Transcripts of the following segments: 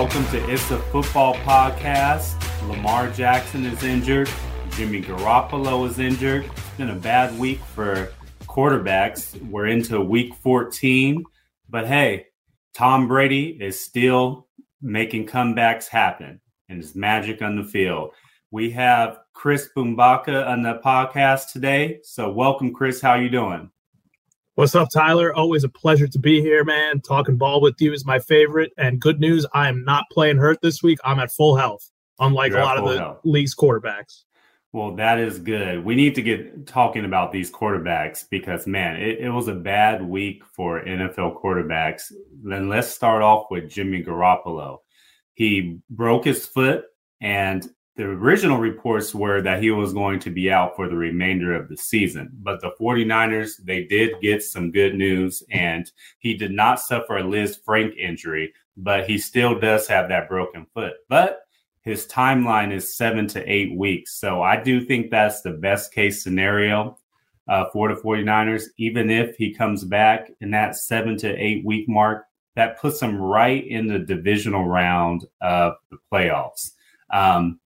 Welcome to It's a Football Podcast. Lamar Jackson is injured. Jimmy Garoppolo is injured. It's been a bad week for quarterbacks. We're into week 14. But hey, Tom Brady is still making comebacks happen and his magic on the field. We have Chris Bumbaca on the podcast today. So welcome, Chris. How you doing? What's up, Tyler? Always a pleasure to be here, man. Talking ball with you is my favorite. And good news, I am not playing hurt this week. I'm at full health, unlike You're a lot of the health. league's quarterbacks. Well, that is good. We need to get talking about these quarterbacks because, man, it, it was a bad week for NFL quarterbacks. Then let's start off with Jimmy Garoppolo. He broke his foot, and the original reports were that he was going to be out for the remainder of the season. But the 49ers, they did get some good news, and he did not suffer a Lisfranc injury, but he still does have that broken foot. But his timeline is seven to eight weeks. So I do think that's the best case scenario uh, for the 49ers. Even if he comes back in that seven to eight week mark, that puts him right in the divisional round of the playoffs. Um,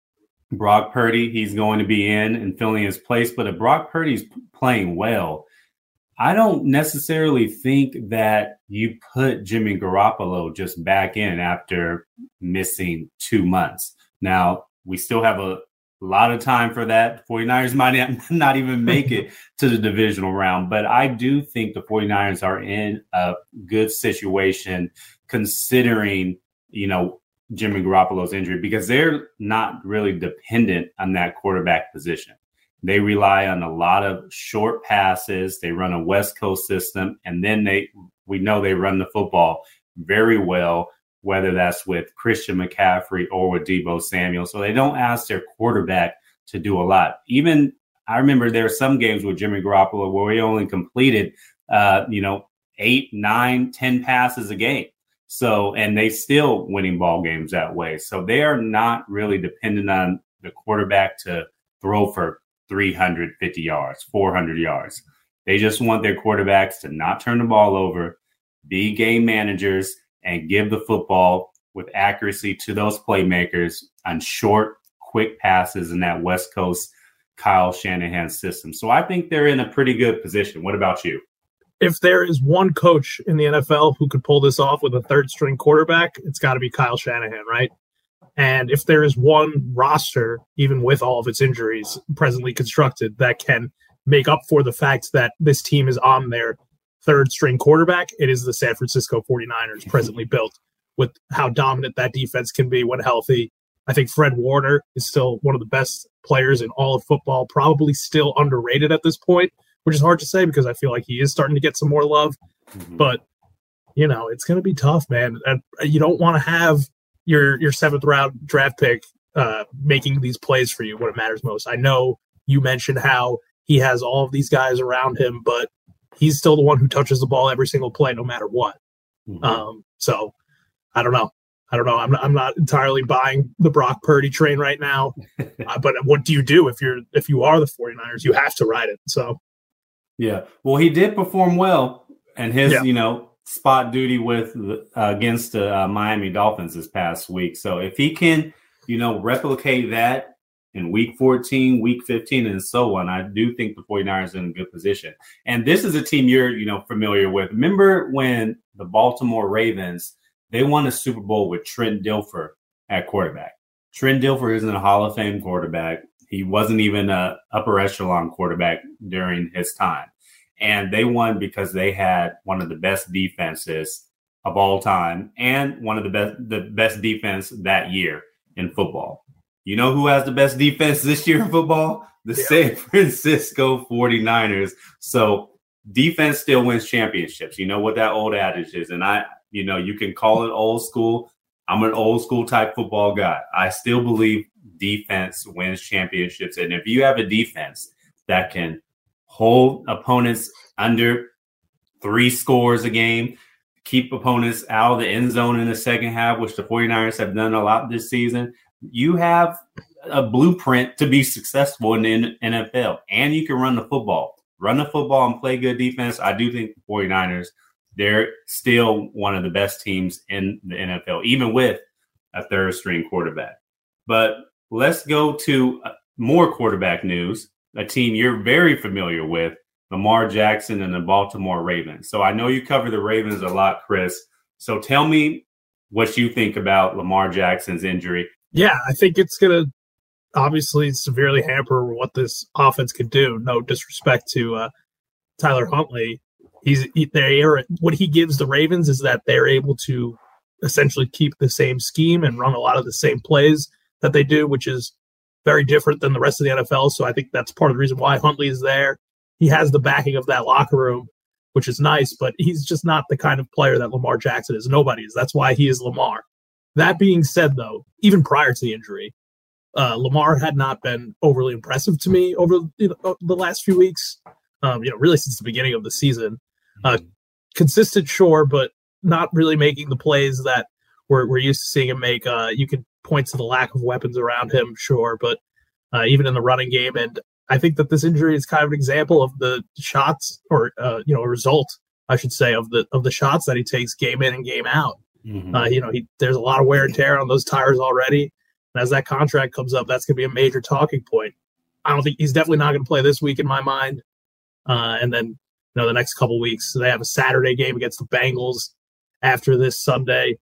Brock Purdy, he's going to be in and filling his place. But if Brock Purdy's playing well, I don't necessarily think that you put Jimmy Garoppolo just back in after missing two months. Now, we still have a lot of time for that. 49ers might not even make it to the divisional round, but I do think the 49ers are in a good situation considering, you know, Jimmy Garoppolo's injury because they're not really dependent on that quarterback position. They rely on a lot of short passes. They run a West Coast system, and then they we know they run the football very well, whether that's with Christian McCaffrey or with Deebo Samuel. So they don't ask their quarterback to do a lot. Even I remember there were some games with Jimmy Garoppolo where he only completed, uh, you know, eight, nine, ten passes a game. So, and they still winning ball games that way. So they are not really dependent on the quarterback to throw for 350 yards, 400 yards. They just want their quarterbacks to not turn the ball over, be game managers, and give the football with accuracy to those playmakers on short, quick passes in that West Coast Kyle Shanahan system. So I think they're in a pretty good position. What about you? If there is one coach in the NFL who could pull this off with a third string quarterback, it's got to be Kyle Shanahan, right? And if there is one roster, even with all of its injuries presently constructed, that can make up for the fact that this team is on their third string quarterback, it is the San Francisco 49ers presently built with how dominant that defense can be when healthy. I think Fred Warner is still one of the best players in all of football, probably still underrated at this point, which is hard to say because I feel like he is starting to get some more love. Mm-hmm. But you know, it's going to be tough, man. And you don't want to have your your seventh round draft pick uh, making these plays for you when it matters most. I know you mentioned how he has all of these guys around him, but he's still the one who touches the ball every single play, no matter what. Mhm. Um, so I don't know. I don't know. I'm not, I'm not entirely buying the Brock Purdy train right now. uh, but what do you do if you're if you are the 49ers? You have to ride it. So Yeah. Well, he did perform well, and his Yeah. you know spot duty with uh, against the uh, Miami Dolphins this past week. So if he can, you know, replicate that in week 14, week 15, and so on, I do think the 49ers are in a good position. And this is a team you're, you know, familiar with. Remember when the Baltimore Ravens they won a Super Bowl with Trent Dilfer at quarterback. Trent Dilfer isn't a Hall of Fame quarterback. He wasn't even a upper echelon quarterback during his time. And they won because they had one of the best defenses of all time and one of the best the best defense that year in football. You know who has the best defense this year in football? The yeah. San Francisco 49ers. So defense still wins championships. You know what that old adage is. And I, you know, you can call it old school. I'm an old school type football guy. I still believe defense wins championships. And if you have a defense that can hold opponents under three scores a game, keep opponents out of the end zone in the second half, which the 49ers have done a lot this season, you have a blueprint to be successful in the NFL. And you can run the football. Run the football and play good defense. I do think the 49ers, they're still one of the best teams in the NFL, even with a third string quarterback. But let's go to uh, more quarterback news, a team you're very familiar with, Lamar Jackson and the Baltimore Ravens. So I know you cover the Ravens a lot, Chris. So tell me what you think about Lamar Jackson's injury. Yeah, I think it's going to obviously severely hamper what this offense could do. No disrespect to uh, Tyler Huntley. He's he, they are what he gives the Ravens is that they're able to essentially keep the same scheme and run a lot of the same plays that they do, which is very different than the rest of the NFL. So I think that's part of the reason why Huntley is there he has the backing of that locker room, which is nice, but he's just not the kind of player that Lamar Jackson is. Nobody is. That's why he is Lamar. That being said, though, even prior to the injury, uh, Lamar had not been overly impressive to me over you know, the last few weeks. Um, you know, really since the beginning of the season. Uh, mm-hmm. consistent, sure, but not really making the plays that we're, we're used to seeing him make. Uh, you can point to the lack of weapons around him, sure, but uh, even in the running game. And I think that this injury is kind of an example of the shots, or uh, you know, a result, I should say, of the of the shots that he takes game in and game out. Mm-hmm. Uh, you know, he, there's a lot of wear and tear on those tires already, and as that contract comes up, that's going to be a major talking point. I don't think he's definitely not going to play this week in my mind, uh, and then you know the next couple weeks. So they have a Saturday game against the Bengals after this Sunday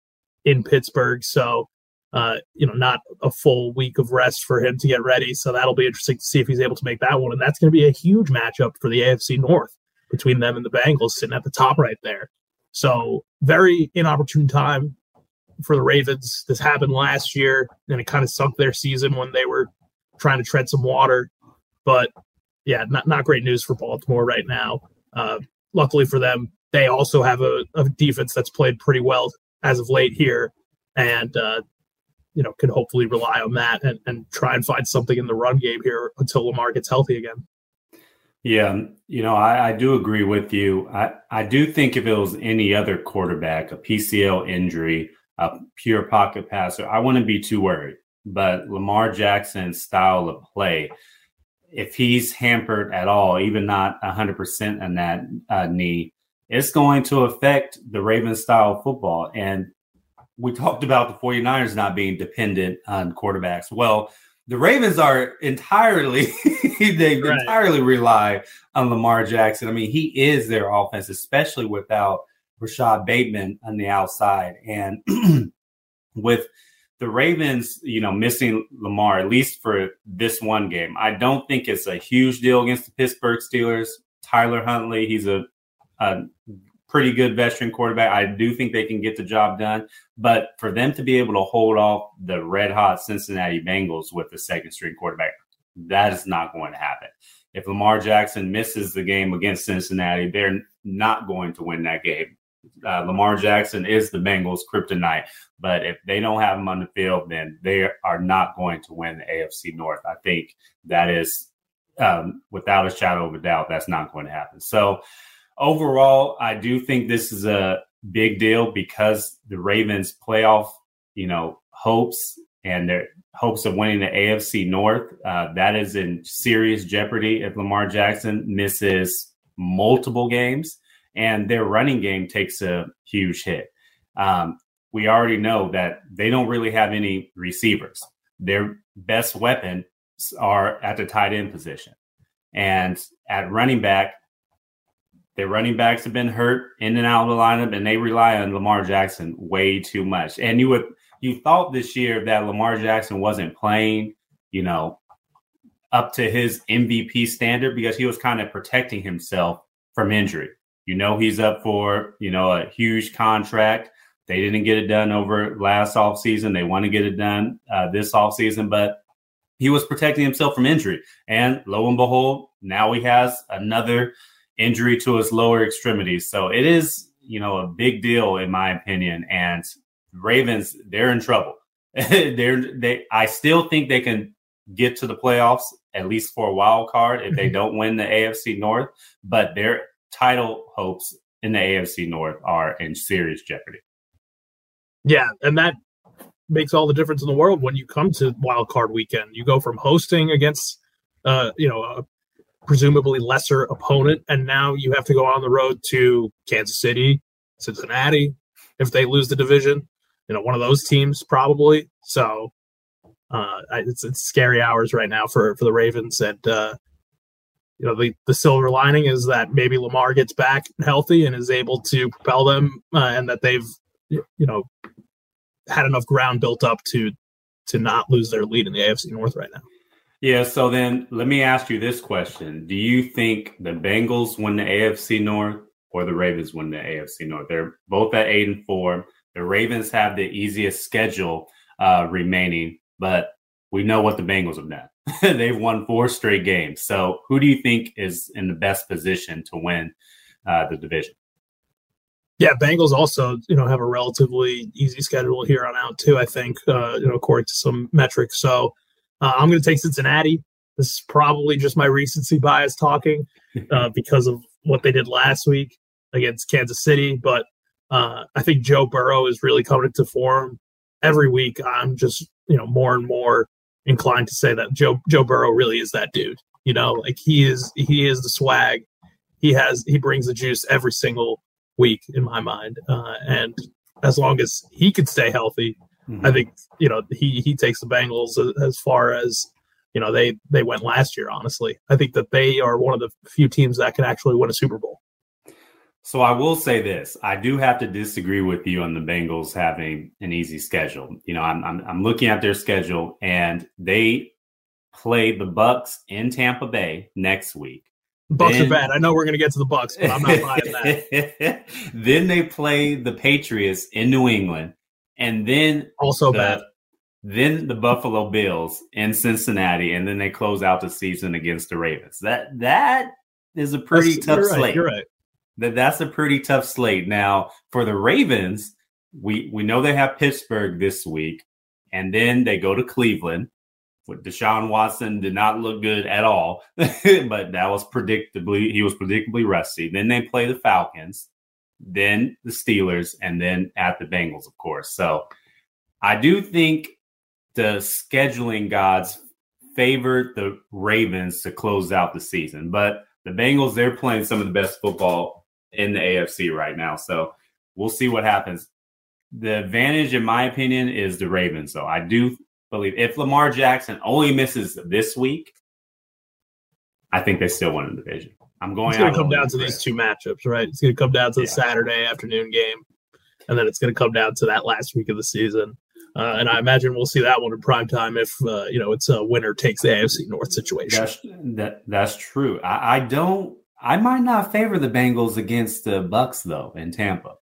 in Pittsburgh. So uh, you know, not a full week of rest for him to get ready. So that'll be interesting to see if he's able to make that one. And that's going to be a huge matchup for the AFC North between them and the Bengals sitting at the top right there. So very inopportune time for the Ravens. This happened last year and it kind of sunk their season when they were trying to tread some water. But yeah, not, not great news for Baltimore right now. Uh, luckily for them, they also have a, a, defense that's played pretty well as of late here. And uh, you know, can hopefully rely on that and, and try and find something in the run game here until Lamar gets healthy again. Yeah, you know, I, I, do agree with you. I, I do think if it was any other quarterback, a PCL injury, a pure pocket passer, I wouldn't be too worried. But Lamar Jackson's style of play, if he's hampered at all, even not 100% on that uh, knee, it's going to affect the Ravens style of football. And we talked about the 49ers not being dependent on quarterbacks. Well, the Ravens are entirely they right. entirely rely on Lamar Jackson. I mean, he is their offense, especially without Rashod Bateman on the outside. And with the Ravens, you know, missing Lamar, at least for this one game, I don't think it's a huge deal against the Pittsburgh Steelers. Tyler Huntley, he's a, a pretty good veteran quarterback. I do think they can get the job done. But for them to be able to hold off the red hot Cincinnati Bengals with the second string quarterback, that is not going to happen. If Lamar Jackson misses the game against Cincinnati, they're not going to win that game. Uh, Lamar Jackson is the Bengals' kryptonite, but if they don't have him on the field, then they are not going to win the AFC North. I think that is, um, without a shadow of a doubt, that's not going to happen. So, overall, I do think this is a big deal because the Ravens playoff, you know, hopes and their hopes of winning the AFC North, uh, that is in serious jeopardy if Lamar Jackson misses multiple games and their running game takes a huge hit. Um, we already know that they don't really have any receivers. Their best weapons are at the tight end position. And at running back, their running backs have been hurt in and out of the lineup, and they rely on Lamar Jackson way too much. And you would you thought this year that Lamar Jackson wasn't playing, you know, up to his MVP standard because he was kind of protecting himself from injury. You know he's up for, you know, a huge contract. They didn't get it done over last offseason. They want to get it done uh, this offseason, but he was protecting himself from injury. And lo and behold, now he has another injury to his lower extremities. So it is, you know, a big deal in my opinion. And Ravens, they're in trouble. they're they I still think they can get to the playoffs at least for a wild card if they mm-hmm. don't win the AFC North, but their title hopes in the AFC North are in serious jeopardy. Yeah, and that makes all the difference in the world when you come to wild card weekend. You go from hosting against uh, you know, a presumably lesser opponent and now you have to go on the road to Kansas City, Cincinnati if they lose the division. You know, one of those teams probably. So uh, it's it's scary hours right now for for the Ravens, and uh, you know the the silver lining is that maybe Lamar gets back healthy and is able to propel them, uh, and that they've you know had enough ground built up to to not lose their lead in the AFC North right now. Yeah, so then let me ask you this question. Do you think the Bengals win the AFC North or the Ravens win the AFC North? They're both at eight and four. The Ravens have the easiest schedule uh, remaining but we know what the Bengals have done. They've won four straight games. So, who do you think is in the best position to win uh, the division? Yeah, Bengals also, you know, have a relatively easy schedule here on out too. I think, uh, you know, according to some metrics. So, uh, I'm going to take Cincinnati. This is probably just my recency bias talking uh, because of what they did last week against Kansas City. But uh, I think Joe Burrow is really coming into form every week. I'm just you know more and more inclined to say that Joe Joe Burrow really is that dude. You know, like he is he is the swag. He has he brings the juice every single week in my mind. Uh, and as long as he could stay healthy, mm-hmm. I think you know he he takes the Bengals as, as far as you know they they went last year. Honestly, I think that they are one of the few teams that can actually win a Super Bowl. So I will say this: I do have to disagree with you on the Bengals having an easy schedule. You know, I'm I'm, I'm looking at their schedule, and they play the Bucks in Tampa Bay next week. Bucks then, are bad. I know we're going to get to the Bucks, but I'm not buying that. then they play the Patriots in New England, and then also the, bad. Then the Buffalo Bills in Cincinnati, and then they close out the season against the Ravens. That that is a pretty That's, tough you're right, slate. You're right that that's a pretty tough slate. Now for the Ravens, we we know they have Pittsburgh this week, and then they go to Cleveland. With Deshaun Watson did not look good at all, but that was predictably he was predictably rusty. Then they play the Falcons, then the Steelers, and then at the Bengals, of course. So I do think the scheduling gods favored the Ravens to close out the season, but the Bengals they're playing some of the best football in the AFC right now. So we'll see what happens. The advantage, in my opinion, is the Ravens. So I do believe if Lamar Jackson only misses this week, I think they still win the division. I'm going. It's going to come down to these two matchups, right? It's going to come down to the yeah. Saturday afternoon game, and then it's going to come down to that last week of the season. Uh, and I imagine we'll see that one in prime time if uh, you know it's a winner takes the AFC North situation. That's, that, that's true. I, I don't I might not favor the Bengals against the Bucks though in Tampa.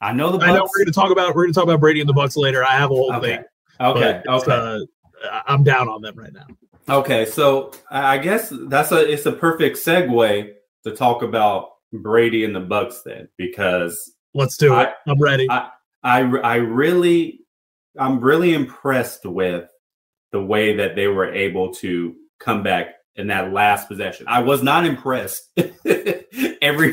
I know the. Bucks, I know we're going to talk about we're going to talk about Brady and the Bucks later. I have a whole okay. thing. Okay. Okay. Uh, I'm down on them right now. Okay, so I guess that's a it's a perfect segue to talk about Brady and the Bucks then because let's do it. I, am ready. I, I I really I'm really impressed with the way that they were able to come back in that last possession. I was not impressed every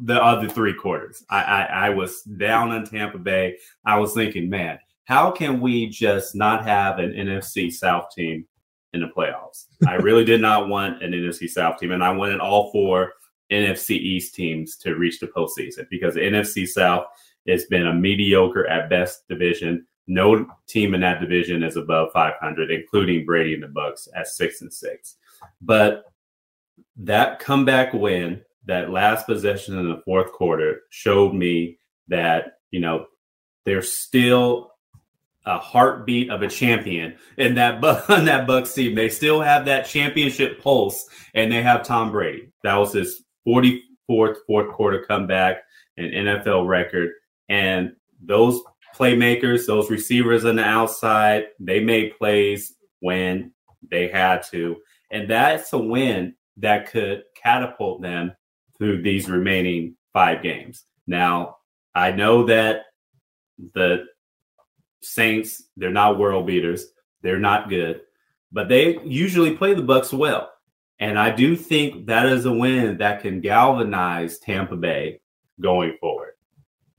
the other three quarters. I, I, I was down on Tampa Bay. I was thinking, man, how can we just not have an NFC South team in the playoffs? I really did not want an NFC South team, and I wanted all four NFC East teams to reach the postseason because the NFC South has been a mediocre at best division. No team in that division is above 500, including Brady and the Bucks at six and six. But that comeback win, that last possession in the fourth quarter, showed me that, you know, there's still a heartbeat of a champion in that on that Bucks team. They still have that championship pulse, and they have Tom Brady. That was his 44th fourth fourth quarter comeback, an NFL record, and those playmakers, those receivers on the outside, they made plays when they had to, and that's a win that could catapult them through these remaining five games. Now, I know that the Saints, they're not world beaters. They're not good, but they usually play the Bucks well. And I do think that is a win that can galvanize Tampa Bay going forward.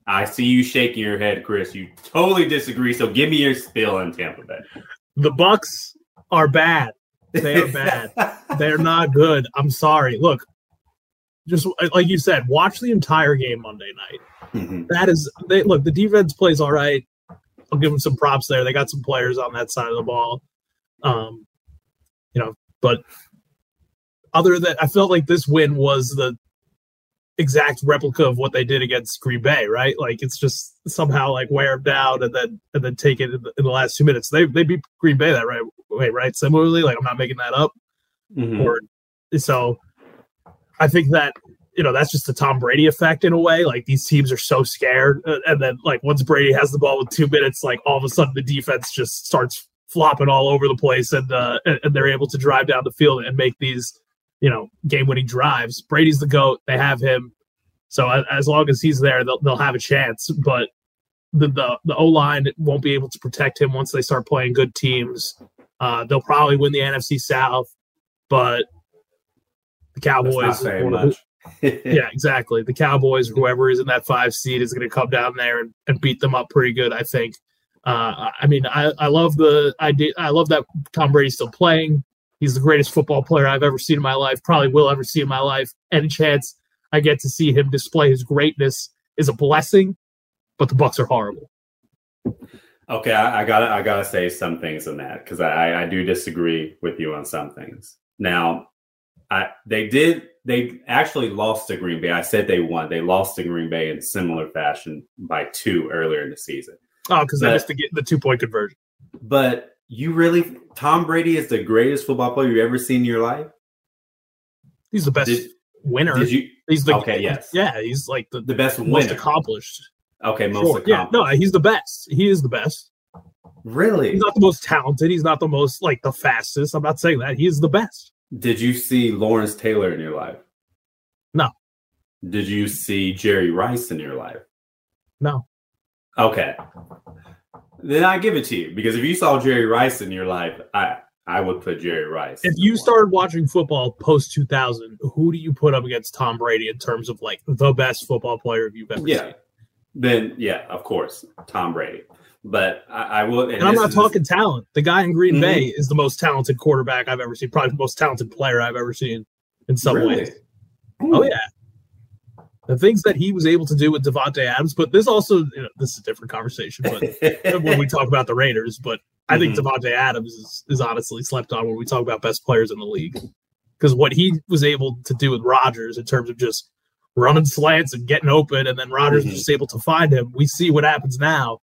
I see you shaking your head, Chris. You totally disagree. So give me your spill on Tampa Bay. The Bucks are bad. They are bad. They're not good. I'm sorry. Look, just like you said, watch the entire game Monday night. Mm-hmm. That is, they look. The defense plays all right. I'll give them some props there. They got some players on that side of the ball. Um, you know, but other than that, I felt like this win was the exact replica of what they did against Green Bay, right? Like it's just somehow like wear them down and then and then take it in the, in the last two minutes. They they beat Green Bay that right way, right? Similarly, like I'm not making that up. Mm-hmm. Or so I think that you know that's just the Tom Brady effect in a way. Like these teams are so scared, uh, and then like once Brady has the ball with two minutes, like all of a sudden the defense just starts flopping all over the place, and uh, and they're able to drive down the field and make these you know game winning drives. Brady's the goat; they have him, so as long as he's there, they'll they'll have a chance. But the the, the O line won't be able to protect him once they start playing good teams. Uh, they'll probably win the NFC South, but the Cowboys yeah, exactly. The Cowboys, whoever is in that five seed, is going to come down there and, and beat them up pretty good. I think. Uh, I mean, I, I love the idea. I love that Tom Brady's still playing. He's the greatest football player I've ever seen in my life. Probably will ever see in my life. Any chance I get to see him display his greatness is a blessing. But the Bucks are horrible. Okay, I, I, gotta I gotta say some things on that because I, I do disagree with you on some things. Now, I they did they actually lost to Green Bay. I said they won. They lost to Green Bay in similar fashion by two earlier in the season. Oh, because they missed the, the two point conversion. But you really, Tom Brady is the greatest football player you've ever seen in your life. He's the best did, winner. Did you? He's the okay. Yes. Yeah, he's like the the best most winner. accomplished. Okay, most sure. Yeah, no, he's the best. He is the best. Really? He's not the most talented. He's not the most like the fastest. I'm not saying that. He is the best. Did you see Lawrence Taylor in your life? No. Did you see Jerry Rice in your life? No. Okay. Then I give it to you because if you saw Jerry Rice in your life, I I would put Jerry Rice. If you started watching football post 2000, who do you put up against Tom Brady in terms of like the best football player you've ever yeah. seen? Then yeah, of course, Tom Brady. But I, I will. And, and I'm not talking this, talent. The guy in Green mm-hmm. Bay is the most talented quarterback I've ever seen. Probably the most talented player I've ever seen in some really? ways. Ooh. Oh yeah. The things that he was able to do with Davante Adams, but this also you know, this is a different conversation. But when we talk about the Raiders, but I think mm-hmm. Davante Adams is, is honestly slept on when we talk about best players in the league. Because what he was able to do with Rodgers in terms of just running slants and getting open, and then Rodgers mm-hmm. was just able to find him. We see what happens now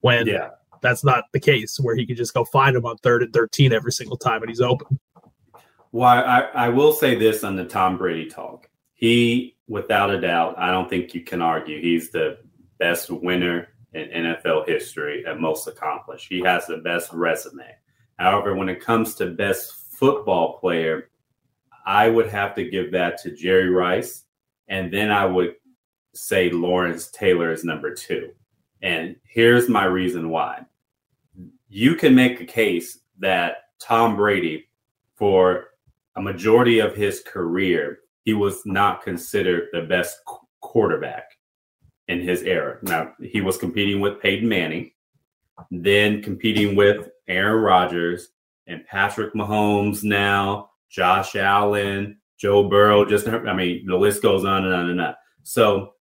when yeah. that's not the case, where he could just go find him on third and 13 every single time and he's open. Well, I, I will say this on the Tom Brady talk. He, without a doubt, I don't think you can argue he's the best winner in NFL history and most accomplished. He has the best resume. However, when it comes to best football player, I would have to give that to Jerry Rice. And then I would say Lawrence Taylor is number two. And here's my reason why. You can make a case that Tom Brady, for a majority of his career, he was not considered the best quarterback in his era. Now, he was competing with Peyton Manning, then competing with Aaron Rodgers and Patrick Mahomes now, Josh Allen, Joe Burrow, just I mean, the list goes on and on and on. So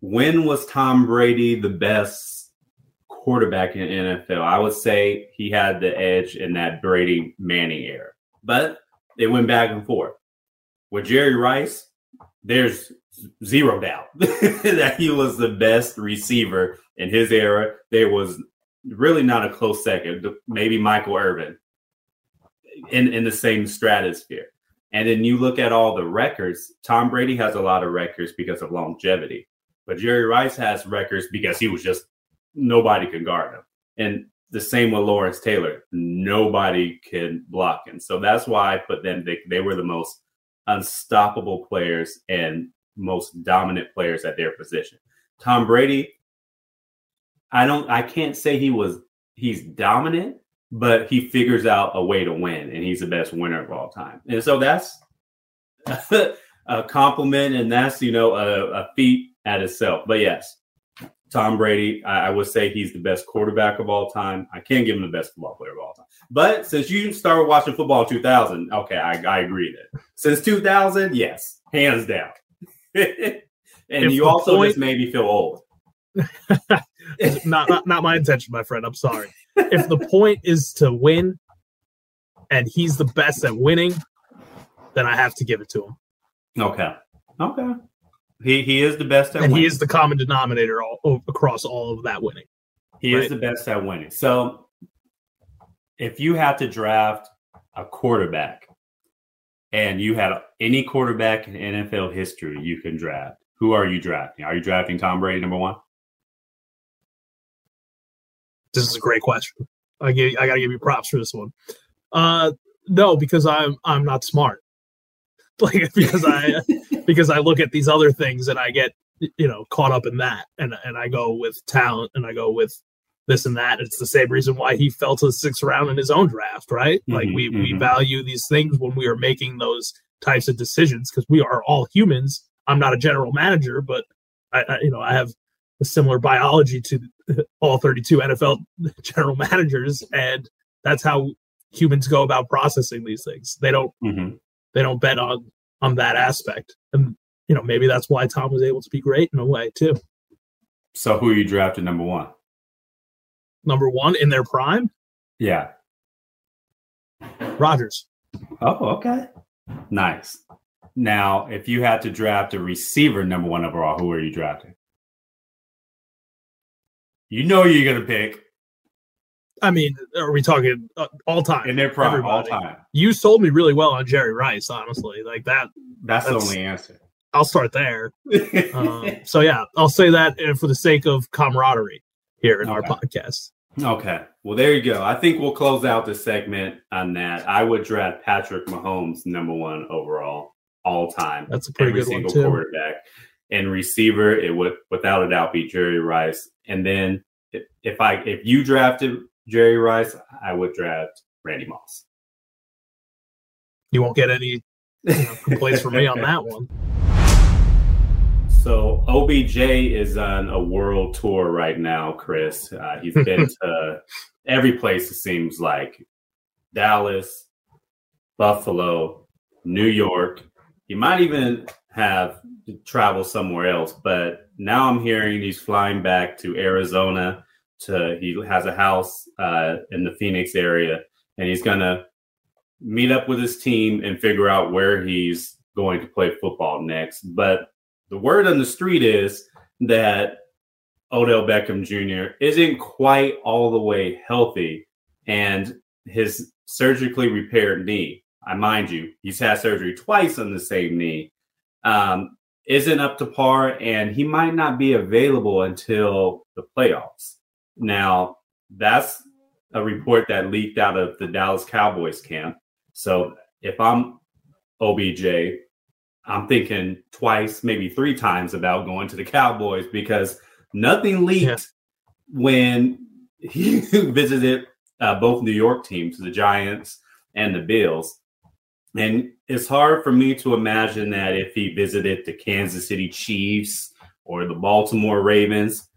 when was Tom Brady the best quarterback in NFL? I would say he had the edge in that Brady Manning era, but it went back and forth. With Jerry Rice, there's zero doubt that he was the best receiver in his era. There was really not a close second, maybe Michael Irvin in, in the same stratosphere. And then you look at all the records. Tom Brady has a lot of records because of longevity, but Jerry Rice has records because he was just nobody could guard him. And the same with Lawrence Taylor. Nobody can block him. So that's why I put them, they, they were the most unstoppable players and most dominant players at their position. Tom Brady, I don't, I can't say he was, he's dominant, but he figures out a way to win and he's the best winner of all time. And so that's a compliment and that's, you know, a, a feat at itself. But yes, Tom Brady, I, I, would say he's the best quarterback of all time. I can't give him the best football player of all. But since you started watching football in 2000, okay, I, I agree that since 2000, yes, hands down. and if you also point, just made me feel old. not, not not my intention, my friend. I'm sorry. If the point is to win, and he's the best at winning, then I have to give it to him. Okay. Okay. He he is the best at and winning. he is the common denominator all, across all of that winning. He right? is the best at winning. So if you had to draft a quarterback and you had any quarterback in NFL history you can draft, who are you drafting? Are you drafting Tom Brady number one? This is a great question. I give I gotta give you props for this one. Uh no, because I'm I'm not smart. like because I because I look at these other things and I get you know caught up in that and and I go with talent and I go with this and that. It's the same reason why he fell to the sixth round in his own draft, right? Mm-hmm, like we mm-hmm. we value these things when we are making those types of decisions because we are all humans. I'm not a general manager, but I, I you know I have a similar biology to all 32 NFL general managers, and that's how humans go about processing these things. They don't mm-hmm they don't bet on on that aspect. And you know, maybe that's why Tom was able to be great in a way too. So who are you drafted number one? Number one in their prime? Yeah. Rodgers. Oh, okay. Nice. Now, if you had to draft a receiver number one overall, who are you drafting? You know you're gonna pick I mean, are we talking uh, all time? In their prime, everybody. all time. You sold me really well on Jerry Rice, honestly. Like that. That's, that's the only answer. I'll start there. um, so yeah, I'll say that uh, for the sake of camaraderie here in okay. our podcast. Okay. Well, there you go. I think we'll close out the segment on that. I would draft Patrick Mahomes number one overall, all time. That's a pretty every good single one too. quarterback. And receiver, it would without a doubt be Jerry Rice. And then if I if you drafted Jerry Rice, I would draft Randy Moss. You won't get any you know, complaints from me on that one. So OBJ is on a world tour right now, Chris. Uh, he's been to every place it seems like Dallas, Buffalo, New York. He might even have traveled somewhere else, but now I'm hearing he's flying back to Arizona to he has a house uh, in the Phoenix area, and he's gonna meet up with his team and figure out where he's going to play football next. But the word on the street is that Odell Beckham Jr. isn't quite all the way healthy, and his surgically repaired knee. I mind you, he's had surgery twice on the same knee. Um, isn't up to par, and he might not be available until the playoffs. Now, that's a report that leaked out of the Dallas Cowboys camp. So if I'm OBJ, I'm thinking twice, maybe three times about going to the Cowboys because nothing leaked yeah. when he visited uh, both New York teams, the Giants and the Bills. And it's hard for me to imagine that if he visited the Kansas City Chiefs or the Baltimore Ravens,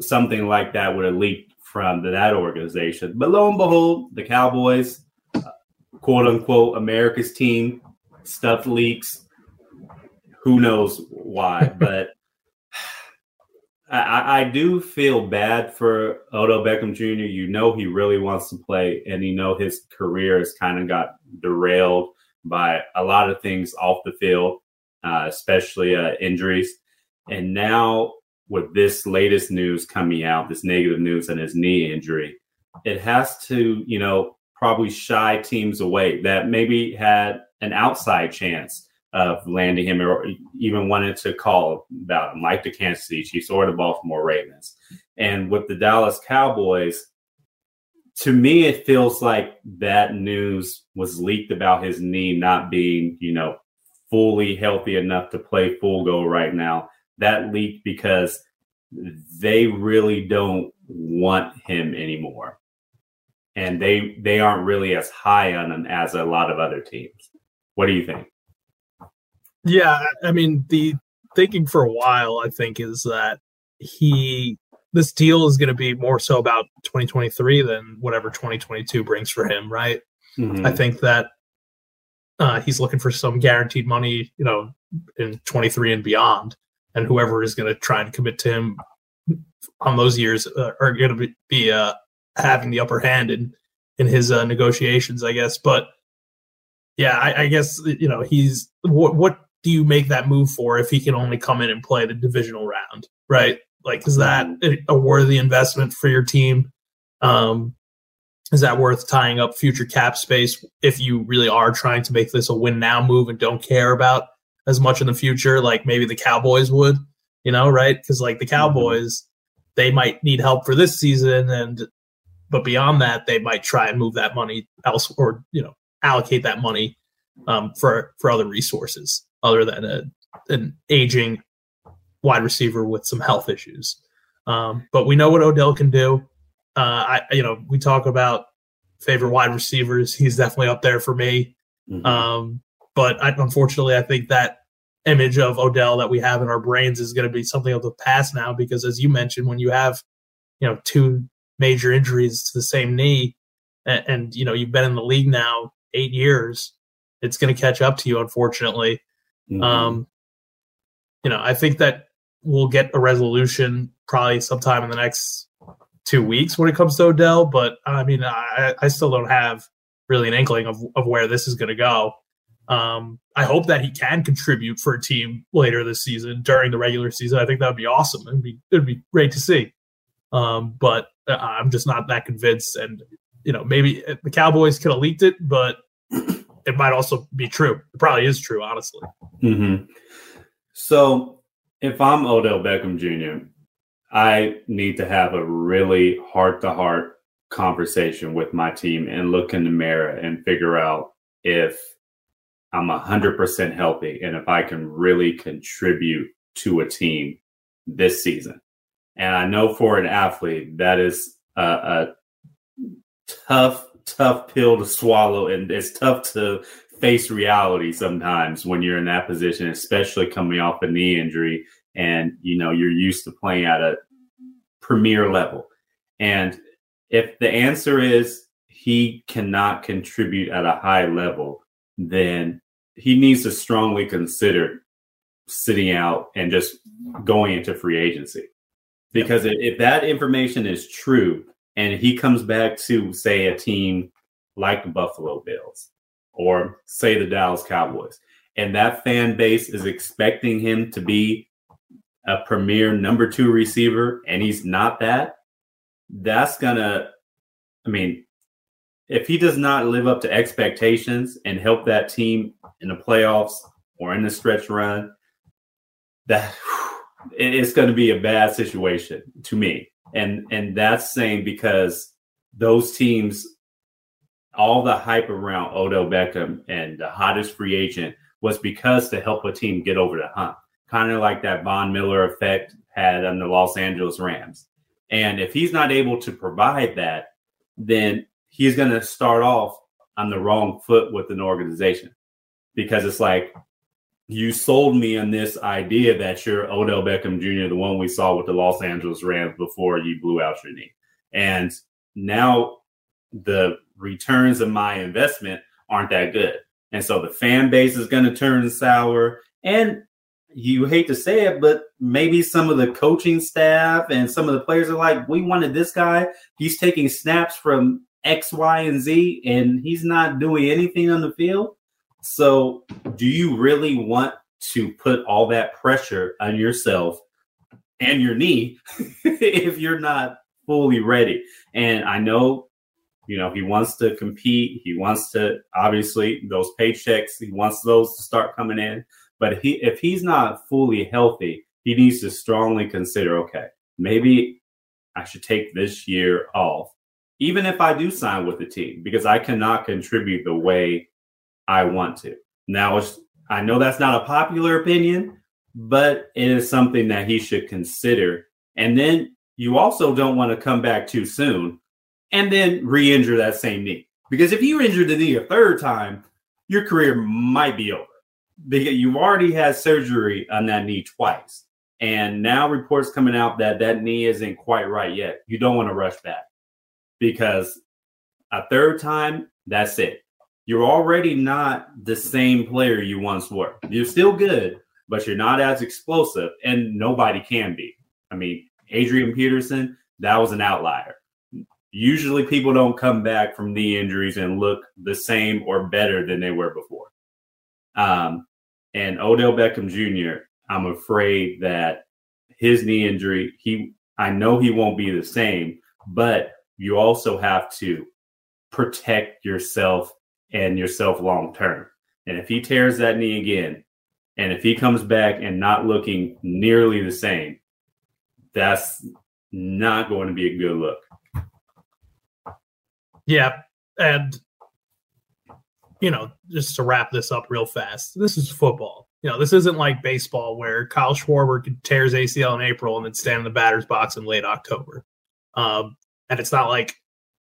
something like that would have leaked from that organization. But lo and behold, the Cowboys, uh, quote unquote, America's team, stuff leaks. Who knows why? but I, I, do feel bad for Odell Beckham Jr. You know he really wants to play, and you know his career has kind of got derailed by a lot of things off the field, uh, especially uh, injuries. And now with this latest news coming out, this negative news and his knee injury, it has to, you know, probably shy teams away that maybe had an outside chance of landing him or even wanted to call about him, like the Kansas City Chiefs or the Baltimore Ravens. And with the Dallas Cowboys, to me, it feels like that news was leaked about his knee not being, you know, fully healthy enough to play full go right now. That leaked because they really don't want him anymore. And they they aren't really as high on him as a lot of other teams. What do you think? Yeah, I mean, the thinking for a while, I think, is that he this deal is going to be more so about 2023 than whatever 2022 brings for him, right? Mm-hmm. I think that uh, he's looking for some guaranteed money, you know, in 23 and beyond, and whoever is going to try and commit to him on those years uh, are going to be, be uh, having the upper hand in in his uh, negotiations, I guess. But yeah, I, I guess you know he's what what do you make that move for if he can only come in and play the divisional round, right? Like, is that a worthy investment for your team? Um, is that worth tying up future cap space if you really are trying to make this a win now move and don't care about as much in the future, like maybe the Cowboys would, you know, right? Because like the mm-hmm. Cowboys, they might need help for this season, and but beyond that, they might try and move that money else or you know allocate that money um, for for other resources other than a, an aging wide receiver with some health issues. Um, but we know what Odell can do. Uh, I, you know, we talk about favorite wide receivers. He's definitely up there for me. Mm-hmm. Um, but I, unfortunately, I think that image of Odell that we have in our brains is going to be something of the past now because, as you mentioned, when you have, you know, two major injuries to the same knee, and, and you know you've been in the league now eight years, it's going to catch up to you, unfortunately. Mm-hmm. Um, you know, I think that we'll get a resolution probably sometime in the next two weeks when it comes to Odell. But I mean, I, I still don't have really an inkling of, of where this is going to go. Um, I hope that he can contribute for a team later this season during the regular season. I think that would be awesome. It'd be it'd be great to see. Um, but uh, I'm just not that convinced. And you know, maybe the Cowboys could have leaked it, but it might also be true. It probably is true, honestly. Mm-hmm. So if I'm Odell Beckham Jr., I need to have a really heart to heart conversation with my team and look in the mirror and figure out if I'm 100% healthy and if I can really contribute to a team this season. And I know for an athlete, that is a, a tough, tough pill to swallow. And it's tough to face reality sometimes when you're in that position, especially coming off a knee injury and you know you're used to playing at a premier level. And if the answer is he cannot contribute at a high level, then he needs to strongly consider sitting out and just going into free agency. Because if that information is true and he comes back to, say, a team like the Buffalo Bills or, say, the Dallas Cowboys, and that fan base is expecting him to be a premier number two receiver and he's not that, that's gonna, I mean, if he does not live up to expectations and help that team in the playoffs or in the stretch run, that it's going to be a bad situation to me. And and that's saying because those teams, all the hype around Odell Beckham and the hottest free agent was because to help a team get over the hump kind of like that Von Miller effect had on the Los Angeles Rams. And if he's not able to provide that, then he's going to start off on the wrong foot with an organization because it's like you sold me on this idea that you're Odell Beckham Jr., the one we saw with the Los Angeles Rams before you blew out your knee. And now the returns of my investment aren't that good. And so the fan base is going to turn sour. And you hate to say it, but maybe some of the coaching staff and some of the players are like, we wanted this guy. He's taking snaps from X, Y, and Z, and he's not doing anything on the field. So, do you really want to put all that pressure on yourself and your knee if you're not fully ready? And I know You know, he wants to compete. He wants to obviously those paychecks. He wants those to start coming in. But he, if he's not fully healthy, he needs to strongly consider. Okay, maybe I should take this year off, even if I do sign with the team, because I cannot contribute the way I want to. Now, I know that's not a popular opinion, but it is something that he should consider. And then you also don't want to come back too soon and then re injure that same knee. Because if you injure the knee a third time, your career might be over because you've already had surgery on that knee twice. And now reports coming out that that knee isn't quite right yet. You don't want to rush back because a third time, that's it. You're already not the same player you once were. You're still good, but you're not as explosive, and nobody can be. I mean, Adrian Peterson, that was an outlier. Usually, people don't come back from knee injuries and look the same or better than they were before. Um, and Odell Beckham Jr., I'm afraid that his knee injury, he I know he won't be the same, but you also have to protect yourself and yourself long term. And if he tears that knee again, and if he comes back and not looking nearly the same, that's not going to be a good look. Yeah. And, you know, just to wrap this up real fast, this is football. You know, this isn't like baseball where Kyle Schwarber tears ACL in April and then stand in the batter's box in late October. Um, and it's not like,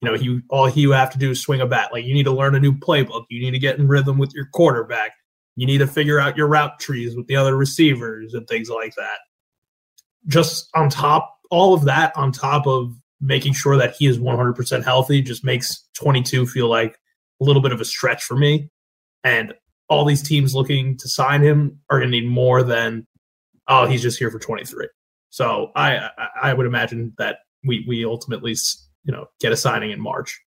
you know, he all he you have to do is swing a bat. Like you need to learn a new playbook. You need to get in rhythm with your quarterback. You need to figure out your route trees with the other receivers and things like that. Just on top, all of that on top of making sure that he is 100% healthy just makes 22 feel like a little bit of a stretch for me. And all these teams looking to sign him are going to need more than oh he's just here for 23 so i i would imagine that we we ultimately you know get a signing in march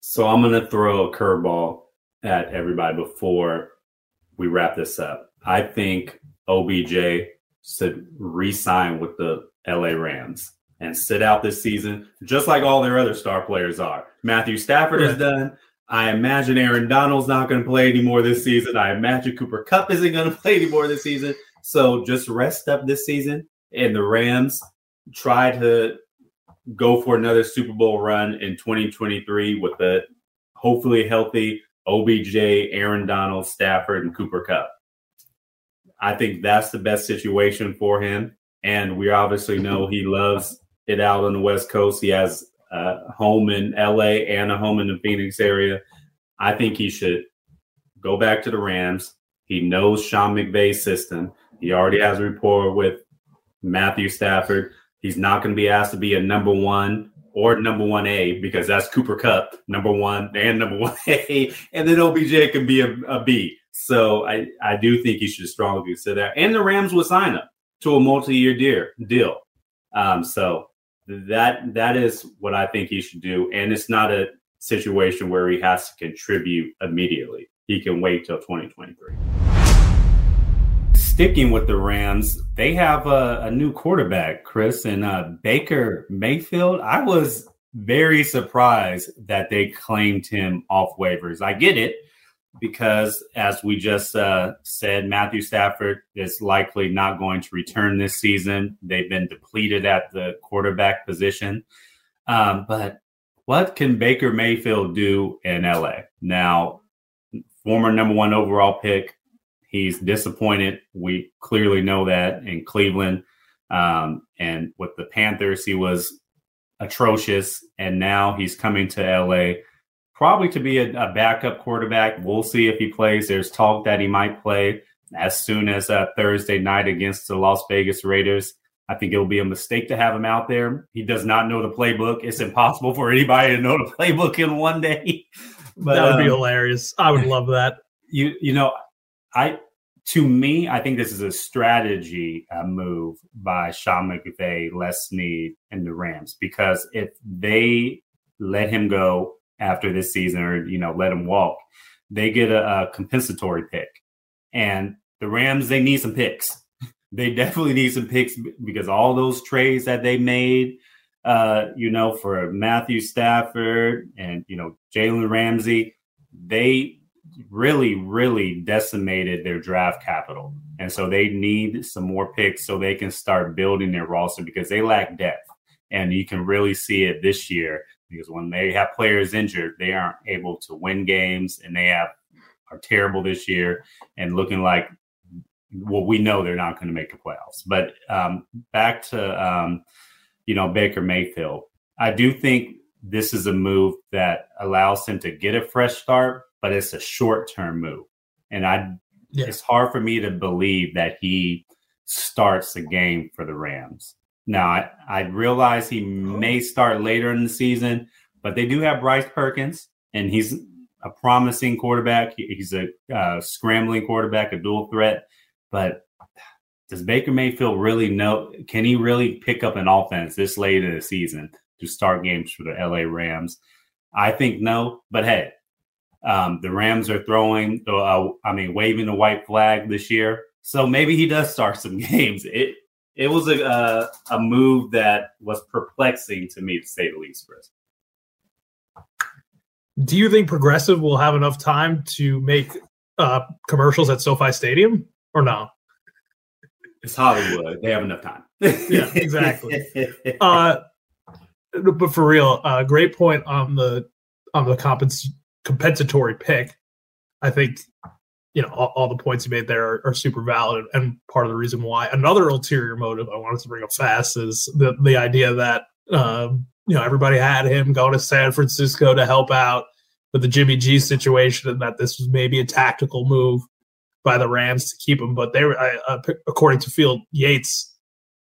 so i'm going to throw a curveball at everybody before we wrap this up i think obj should re-sign with the la rams and sit out this season just like all their other star players are matthew stafford has done I imagine Aaron Donald's not going to play anymore this season. I imagine Cooper Kupp isn't going to play anymore this season. So just rest up this season. And the Rams try to go for another Super Bowl run in 2023 with a hopefully healthy OBJ, Aaron Donald, Stafford, and Cooper Kupp. I think that's the best situation for him. And we obviously know he loves it out on the West Coast. He has a home in LA and a home in the Phoenix area. I think he should go back to the Rams. He knows Sean McVay's system. He already has a rapport with Matthew Stafford. He's not going to be asked to be a number one or number one A because that's Cooper Kupp, number one and number one A, and then OBJ can be a, a B. So I, I do think he should strongly consider that. And the Rams will sign him to a multi-year deal. Um, so that that is what I think he should do. And it's not a situation where he has to contribute immediately. He can wait till 2023. Sticking with the Rams, they have a, a new quarterback, Chris, and uh, Baker Mayfield. I was very surprised that they claimed him off waivers. I get it because, as we just uh, said, Matthew Stafford is likely not going to return this season. They've been depleted at the quarterback position. Um, but what can Baker Mayfield do in LA? Now, former number one overall pick, he's disappointed. We clearly know that in Cleveland. Um, and with the Panthers, he was atrocious. And now he's coming to LA probably to be a, a, backup quarterback. We'll see if he plays. There's talk that he might play as soon as uh, Thursday night against the Las Vegas Raiders. I think it'll be a mistake to have him out there. He does not know the playbook. It's impossible for anybody to know the playbook in one day. But, that would um, be hilarious. I would love that. You you know, I to me, I think this is a strategy uh, move by Sean McVay, Les Snead, and the Rams because if they let him go after this season or, you know, let him walk, they get a, a compensatory pick. And the Rams, they need some picks. they definitely need some picks because all those trades that they made uh, you know, for Matthew Stafford and you know Jalen Ramsey, they really, really decimated their draft capital, and so they need some more picks so they can start building their roster because they lack depth, and you can really see it this year because when they have players injured, they aren't able to win games, and they have are terrible this year and looking like well, we know they're not going to make the playoffs. But um, back to um, you know Baker Mayfield, I do think this is a move that allows him to get a fresh start, but it's a short term move, and I yeah. it's hard for me to believe that he starts the game for the Rams. Now I, I realize he may start later in the season, but they do have Bryce Perkins, and he's a promising quarterback. He's a uh, scrambling quarterback, a dual threat but does Baker Mayfield really know? Can he really pick up an offense this late in the season to start games for the LA Rams? I think no. But hey, um, the Rams are throwing, uh, I mean, waving the white flag this year, so maybe he does start some games. It it was a uh, a move that was perplexing to me to say the least, Chris. Do you think Progressive will have enough time to make uh, commercials at SoFi Stadium? or no? It's Hollywood. They have enough time. yeah, exactly. Uh, but for real, uh, great point on the on the compens- compensatory pick. I think you know all, all the points you made there are, are, super valid and part of the reason why. Another ulterior motive I wanted to bring up fast is the the idea that um, you know everybody had him go to San Francisco to help out with the Jimmy G situation, and that this was maybe a tactical move by the Rams to keep him. But they were, uh, according to Field Yates,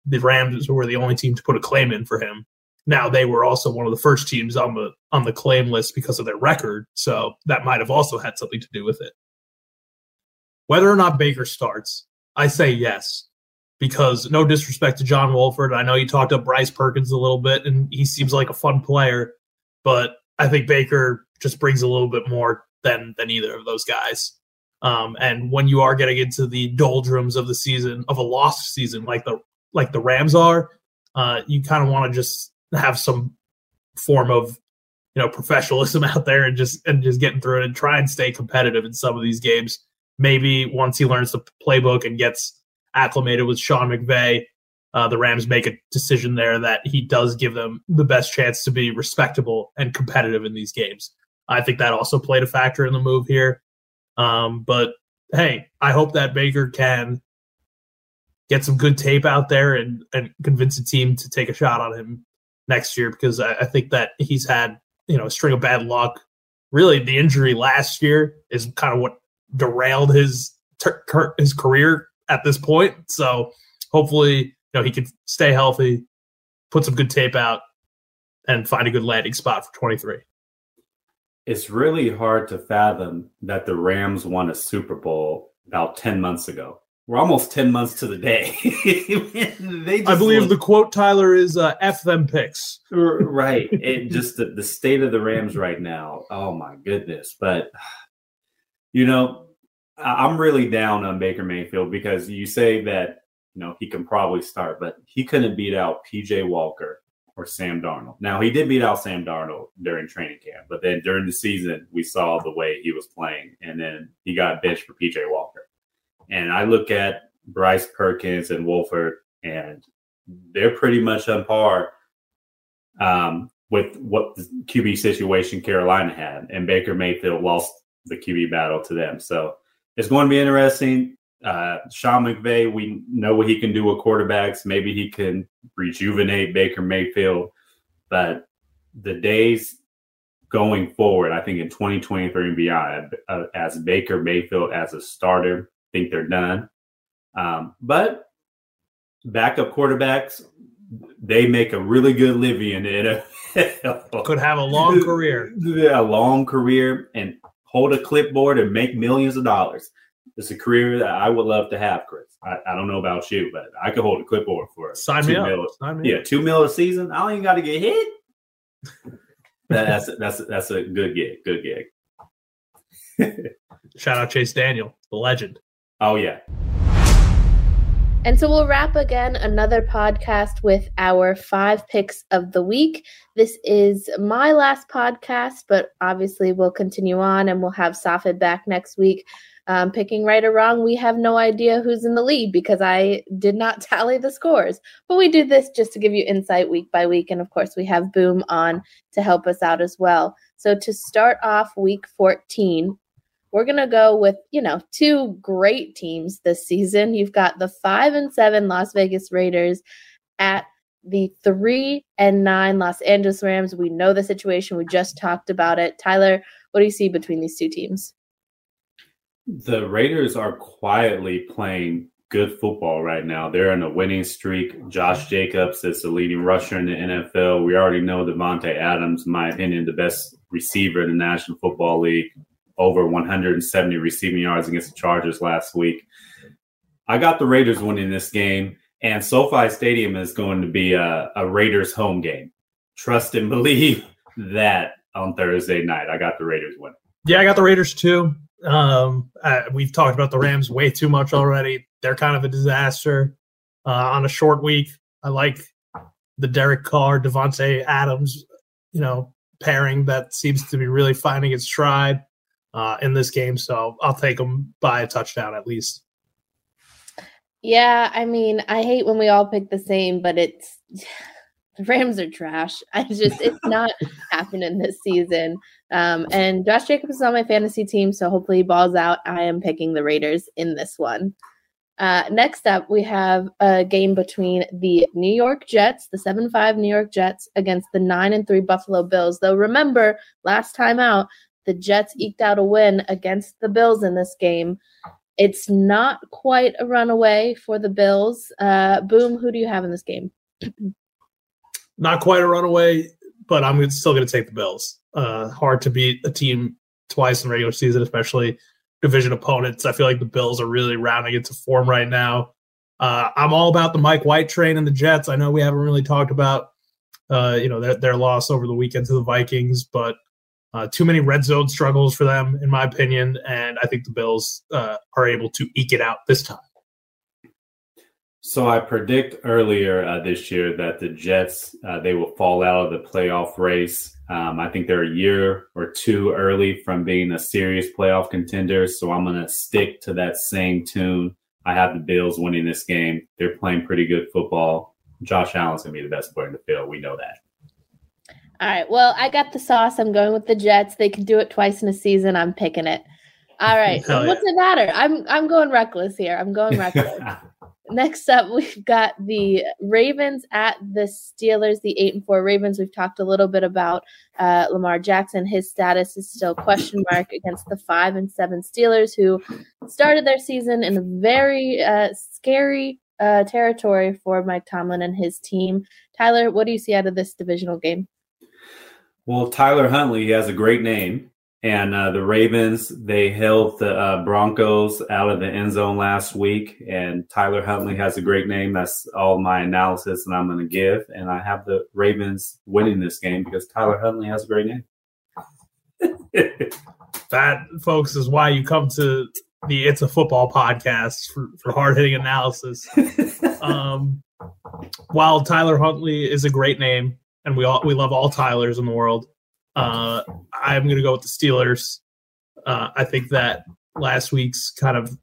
the Rams were the only team to put a claim in for him. Now they were also one of the first teams on the on the claim list because of their record, so that might have also had something to do with it. Whether or not Baker starts, I say yes, because no disrespect to John Wolford, I know you talked up Bryce Perkins a little bit, and he seems like a fun player, but I think Baker just brings a little bit more than than either of those guys. Um, and when you are getting into the doldrums of the season of a lost season, like the like the Rams are, uh, you kind of want to just have some form of you know professionalism out there and just and just getting through it and try and stay competitive in some of these games. Maybe once he learns the playbook and gets acclimated with Sean McVay, uh, the Rams make a decision there that he does give them the best chance to be respectable and competitive in these games. I think that also played a factor in the move here. Um, but hey, I hope that Baker can get some good tape out there and, and convince a team to take a shot on him next year because I, I think that he's had you know a string of bad luck. Really, the injury last year is kind of what derailed his ter- his career at this point. So hopefully, you know, he can stay healthy, put some good tape out, and find a good landing spot for 23 it's really hard to fathom that the Rams won a Super Bowl about 10 months ago. We're almost 10 months to the day. I believe look, the quote, Tyler, is uh, F them picks. right. It just the, the state of the Rams right now. Oh, my goodness. But, you know, I'm really down on Baker Mayfield because you say that, you know, he can probably start, but he couldn't beat out PJ Walker or Sam Darnold. Now he did beat out Sam Darnold during training camp, but then during the season we saw the way he was playing, and then he got benched for PJ Walker. And I look at Bryce Perkins and Wolford, and they're pretty much on par um, with what the QB situation Carolina had, and Baker Mayfield lost the QB battle to them. So it's going to be interesting. Uh, Sean McVay, we know what he can do with quarterbacks. Maybe he can rejuvenate Baker Mayfield, but the days going forward, I think in 2023 and beyond, uh, as Baker Mayfield as a starter, think they're done. Um, but backup quarterbacks, they make a really good living in NFL. Could have a long career. Yeah, a long career and hold a clipboard and make millions of dollars it's a career that I would love to have, Chris. I, I don't know about you, but I could hold a clipboard for Sign two me mil. Up. Sign me yeah, up. two mil a season. I don't even got to get hit. that's that's that's a good gig. Good gig. Shout out Chase Daniel, the legend. Oh yeah. And so we'll wrap again another podcast with our five picks of the week. This is my last podcast, but obviously we'll continue on and we'll have Safid back next week. Um, picking right or wrong, we have no idea who's in the lead because I did not tally the scores. But we do this just to give you insight week by week. And of course, we have Boom on to help us out as well. So to start off week 14, we're going to go with, you know, two great teams this season. You've got the 5 and 7 Las Vegas Raiders at the 3 and 9 Los Angeles Rams. We know the situation. We just talked about it. Tyler, what do you see between these two teams? The Raiders are quietly playing good football right now. They're in a winning streak. Josh Jacobs is the leading rusher in the NFL. We already know Davante Adams, in my opinion, the best receiver in the National Football League over 170 receiving yards against the Chargers last week. I got the Raiders winning this game, and SoFi Stadium is going to be a, a Raiders home game. Trust and believe that on Thursday night. I got the Raiders winning. Yeah, I got the Raiders too. Um, uh, we've talked about the Rams way too much already. They're kind of a disaster uh, on a short week. I like the Derek Carr, Davante Adams, you know, pairing that seems to be really finding its stride uh, in this game. So I'll take them by a touchdown at least. Yeah, I mean, I hate when we all pick the same, but it's the Rams are trash. I just it's not happening this season. Um, and Josh Jacobs is on my fantasy team, so hopefully he balls out. I am picking the Raiders in this one. Uh, next up, we have a game between the New York Jets, the 7 5 New York Jets, against the 9 and 3 Buffalo Bills. Though remember, last time out, the Jets eked out a win against the Bills in this game. It's not quite a runaway for the Bills. Uh, boom, who do you have in this game? not quite a runaway, but I'm still going to take the Bills. Uh, hard to beat a team twice in regular season, especially division opponents. I feel like the Bills are really rounding into form right now. Uh, I'm all about the Mike White train and the Jets. I know we haven't really talked about, uh, you know, their, their loss over the weekend to the Vikings, but uh, too many red zone struggles for them, in my opinion, and I think the Bills uh, are able to eke it out this time. So I predict earlier uh, this year that the Jets uh, they will fall out of the playoff race. Um, I think they're a year or two early from being a serious playoff contender. So I'm going to stick to that same tune. I have the Bills winning this game. They're playing pretty good football. Josh Allen's going to be the best player in the field. We know that. All right. Well, I got the sauce. I'm going with the Jets. They can do it twice in a season. I'm picking it. All right. Hell What's yeah. the matter? I'm I'm going reckless here. I'm going reckless. Next up, we've got the Ravens at the Steelers, the eight and four Ravens. We've talked a little bit about uh, Lamar Jackson. His status is still question mark against the five and seven Steelers, who started their season in a very uh, scary uh, territory for Mike Tomlin and his team. Tyler, what do you see out of this divisional game? Well, Tyler Huntley, he has a great name. And uh, the Ravens, they held the uh, Broncos out of the end zone last week. And Tyler Huntley has a great name. That's all my analysis that I'm going to give. And I have the Ravens winning this game because Tyler Huntley has a great name. that, folks, is why you come to the It's a Football podcast for, for hard hitting analysis. um, while Tyler Huntley is a great name, and we all we love all Tylers in the world. Uh, I'm going to go with the Steelers. Uh, I think that last week's kind of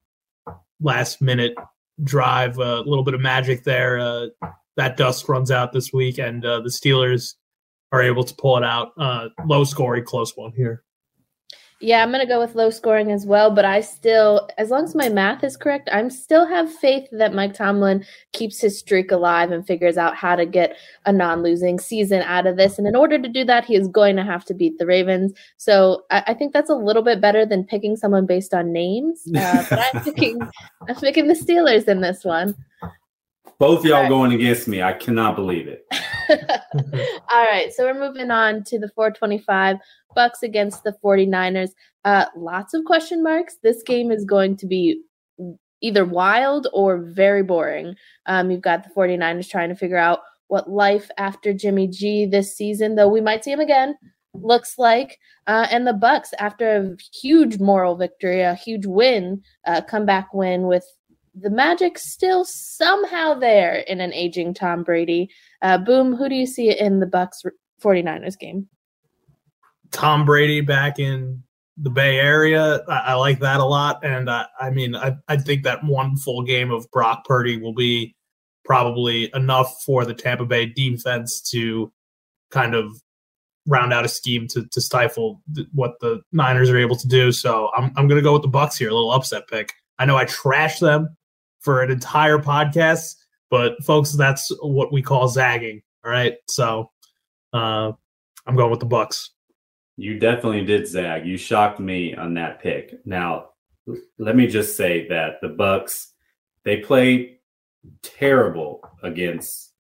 last minute drive, a little bit of magic there. Uh, that dust runs out this week, and uh, the Steelers are able to pull it out. Uh, low scoring, close one here. Yeah, I'm going to go with low scoring as well, but I still, as long as my math is correct, I'm still have faith that Mike Tomlin keeps his streak alive and figures out how to get a non-losing season out of this. And in order to do that, he is going to have to beat the Ravens. So I, I think that's a little bit better than picking someone based on names. Uh, but I'm picking, I'm picking the Steelers in this one. Both y'all right. going against me. I cannot believe it. All right, so we're moving on to the 425 Bucks against the 49ers. Uh, lots of question marks. This game is going to be either wild or very boring. Um, you've got the 49ers trying to figure out what life after Jimmy G this season, though we might see him again, looks like. Uh, and the Bucks, after a huge moral victory, a huge win, uh, comeback win with the magic still somehow there in an aging Tom Brady. Uh, Boom, who do you see in the Bucks 49ers game? Tom Brady back in the Bay Area. I, I like that a lot. And I, I mean, I, I think that one full game of Brock Purdy will be probably enough for the Tampa Bay defense to kind of round out a scheme to, to stifle th- what the Niners are able to do. So I'm, I'm going to go with the Bucks here, a little upset pick. I know I trashed them for an entire podcast, but folks, that's what we call zagging. All right. So uh, I'm going with the Bucks. You definitely did zag. You shocked me on that pick. Now, let me just say that the Bucks they played terrible against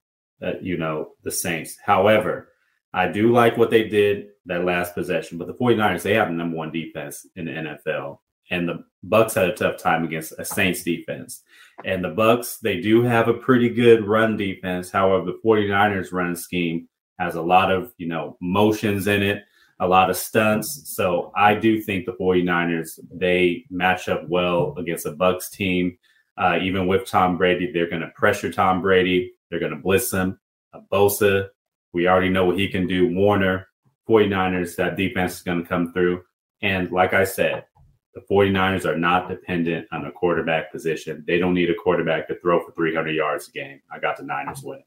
uh, you know the Saints. However, I do like what they did that last possession, but the 49ers they have the number 1 defense in the NFL and the Bucks had a tough time against a Saints defense. And the Bucks they do have a pretty good run defense. However, the 49ers run scheme has a lot of, you know, motions in it a lot of stunts. So I do think the 49ers, they match up well against a Bucks team. Uh, even with Tom Brady, they're going to pressure Tom Brady. They're going to blitz him. Uh, Bosa, we already know what he can do. Warner, 49ers, that defense is going to come through. And like I said, the 49ers are not dependent on a quarterback position. They don't need a quarterback to throw for 300 yards a game. I got the Niners win.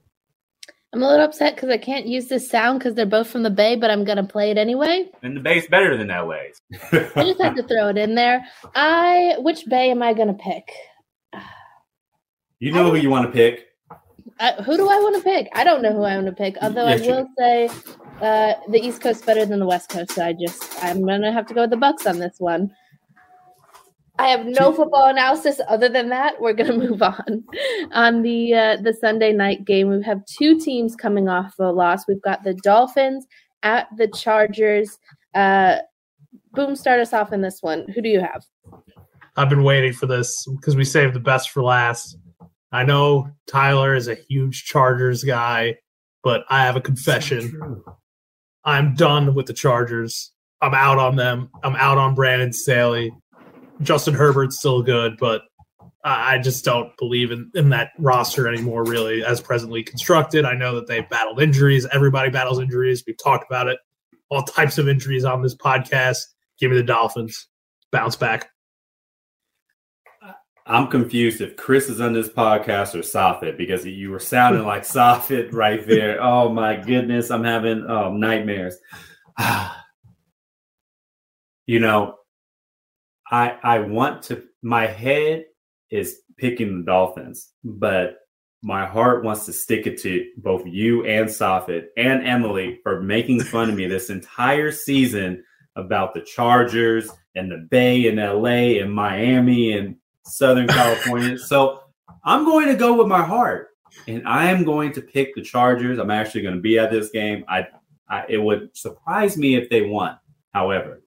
I'm a little upset because I can't use this sound because they're both from the Bay, but I'm gonna play it anyway. And the Bay's better than LA's. I just have to throw it in there. I which Bay am I gonna pick? You know who you want to pick. Uh, who do I want to pick? I don't know who I want to pick. Although yes, I will say uh, the East Coast better than the West Coast. So I just I'm gonna have to go with the Bucks on this one. I have no football analysis other than that. We're going to move on. on the uh, the Sunday night game, we have two teams coming off a loss. We've got the Dolphins at the Chargers. Uh, boom, start us off in this one. Who do you have? I've been waiting for this because we saved the best for last. I know Tyler is a huge Chargers guy, but I have a confession. I'm done with the Chargers. I'm out on them. I'm out on Brandon Staley. Justin Herbert's still good, but I just don't believe in, in that roster anymore, really, as presently constructed. I know that they've battled injuries. Everybody battles injuries. We've talked about it. All types of injuries on this podcast. Give me the Dolphins. Bounce back. I'm confused if Chris is on this podcast or Safid because you were sounding like Safid right there. Oh my goodness, I'm having oh, nightmares. you know, I I want to my head is picking the Dolphins, but my heart wants to stick it to both you and Safid and Emily for making fun of me this entire season about the Chargers and the Bay and LA and Miami and Southern California. so I'm going to go with my heart and I am going to pick the Chargers. I'm actually going to be at this game. I, I it would surprise me if they won. However,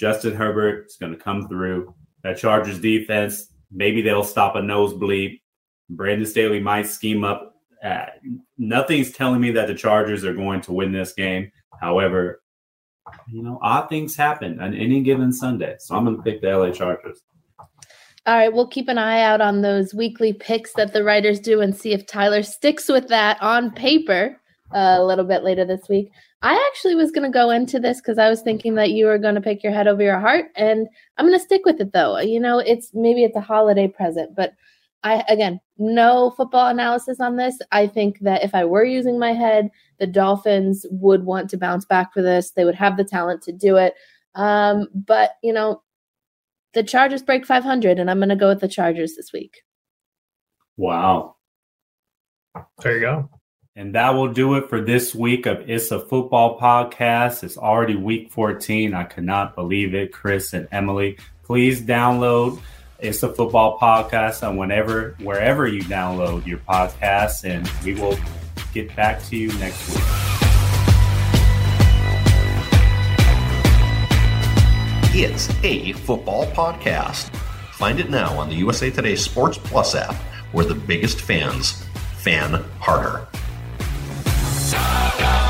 Justin Herbert is going to come through. That Chargers defense, maybe they'll stop a nosebleed. Brandon Staley might scheme up. Uh, nothing's telling me that the Chargers are going to win this game. However, you know, odd things happen on any given Sunday. So I'm going to pick the LA Chargers. All right, we'll keep an eye out on those weekly picks that the writers do and see if Tyler sticks with that on paper uh, a little bit later this week. I actually was going to go into this because I was thinking that you were going to pick your head over your heart, and I'm going to stick with it though. You know, it's maybe it's a holiday present, but I again, no football analysis on this. I think that if I were using my head, the Dolphins would want to bounce back for this. They would have the talent to do it. Um, but you know, the Chargers break 500, and I'm going to go with the Chargers this week. Wow. There you go. And that will do it for this week of It's a Football Podcast. It's already week 14. I cannot believe it, Chris and Emily. Please download It's a Football Podcast on whenever, wherever you download your podcasts, and we will get back to you next week. It's a football podcast. Find it now on the USA Today Sports Plus app, where the biggest fans fan harder. Saga.